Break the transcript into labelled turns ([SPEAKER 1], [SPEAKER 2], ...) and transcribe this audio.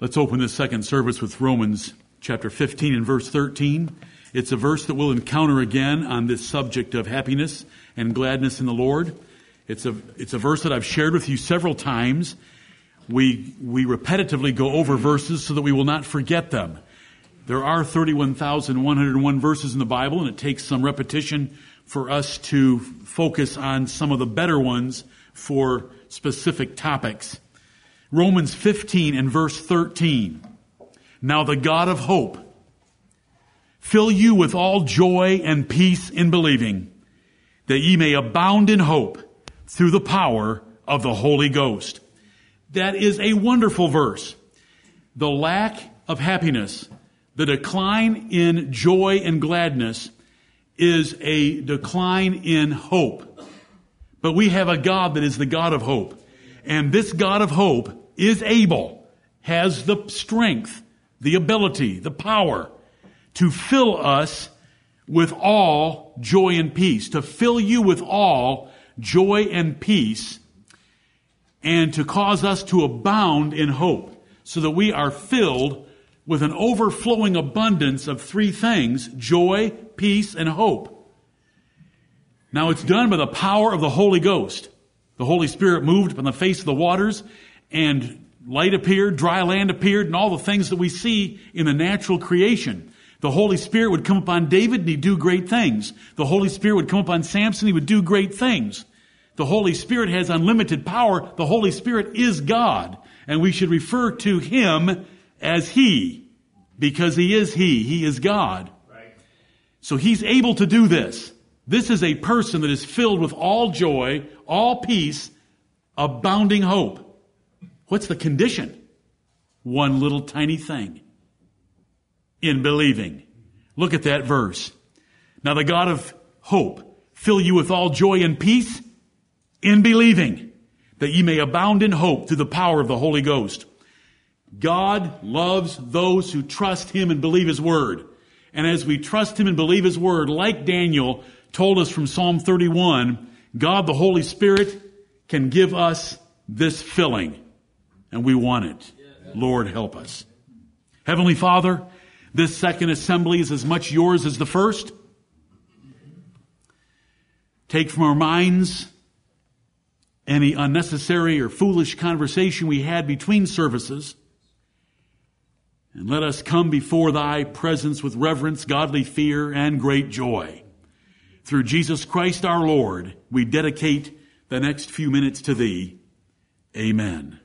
[SPEAKER 1] Let's open this second service with Romans chapter 15 and verse 13. It's a verse that we'll encounter again on this subject of happiness and gladness in the Lord. It's a, it's a verse that I've shared with you several times. We, we repetitively go over verses so that we will not forget them. There are 31,101 verses in the Bible, and it takes some repetition for us to focus on some of the better ones for specific topics. Romans 15 and verse 13. Now the God of hope fill you with all joy and peace in believing, that ye may abound in hope through the power of the Holy Ghost. That is a wonderful verse. The lack of happiness the decline in joy and gladness is a decline in hope. But we have a God that is the God of hope. And this God of hope is able, has the strength, the ability, the power to fill us with all joy and peace, to fill you with all joy and peace, and to cause us to abound in hope, so that we are filled with an overflowing abundance of three things joy, peace, and hope. Now it's done by the power of the Holy Ghost. The Holy Spirit moved upon the face of the waters and light appeared, dry land appeared, and all the things that we see in the natural creation. The Holy Spirit would come upon David and he'd do great things. The Holy Spirit would come upon Samson, he would do great things. The Holy Spirit has unlimited power. The Holy Spirit is God. And we should refer to Him as He, because He is He. He is God. Right. So He's able to do this. This is a person that is filled with all joy, all peace, abounding hope. What's the condition? One little tiny thing. In believing. Look at that verse. Now the God of hope fill you with all joy and peace in believing that ye may abound in hope through the power of the Holy Ghost. God loves those who trust Him and believe His Word. And as we trust Him and believe His Word, like Daniel told us from Psalm 31, God the Holy Spirit can give us this filling. And we want it. Lord, help us. Heavenly Father, this second assembly is as much yours as the first. Take from our minds any unnecessary or foolish conversation we had between services and let us come before thy presence with reverence, godly fear, and great joy. Through Jesus Christ our Lord, we dedicate the next few minutes to thee. Amen.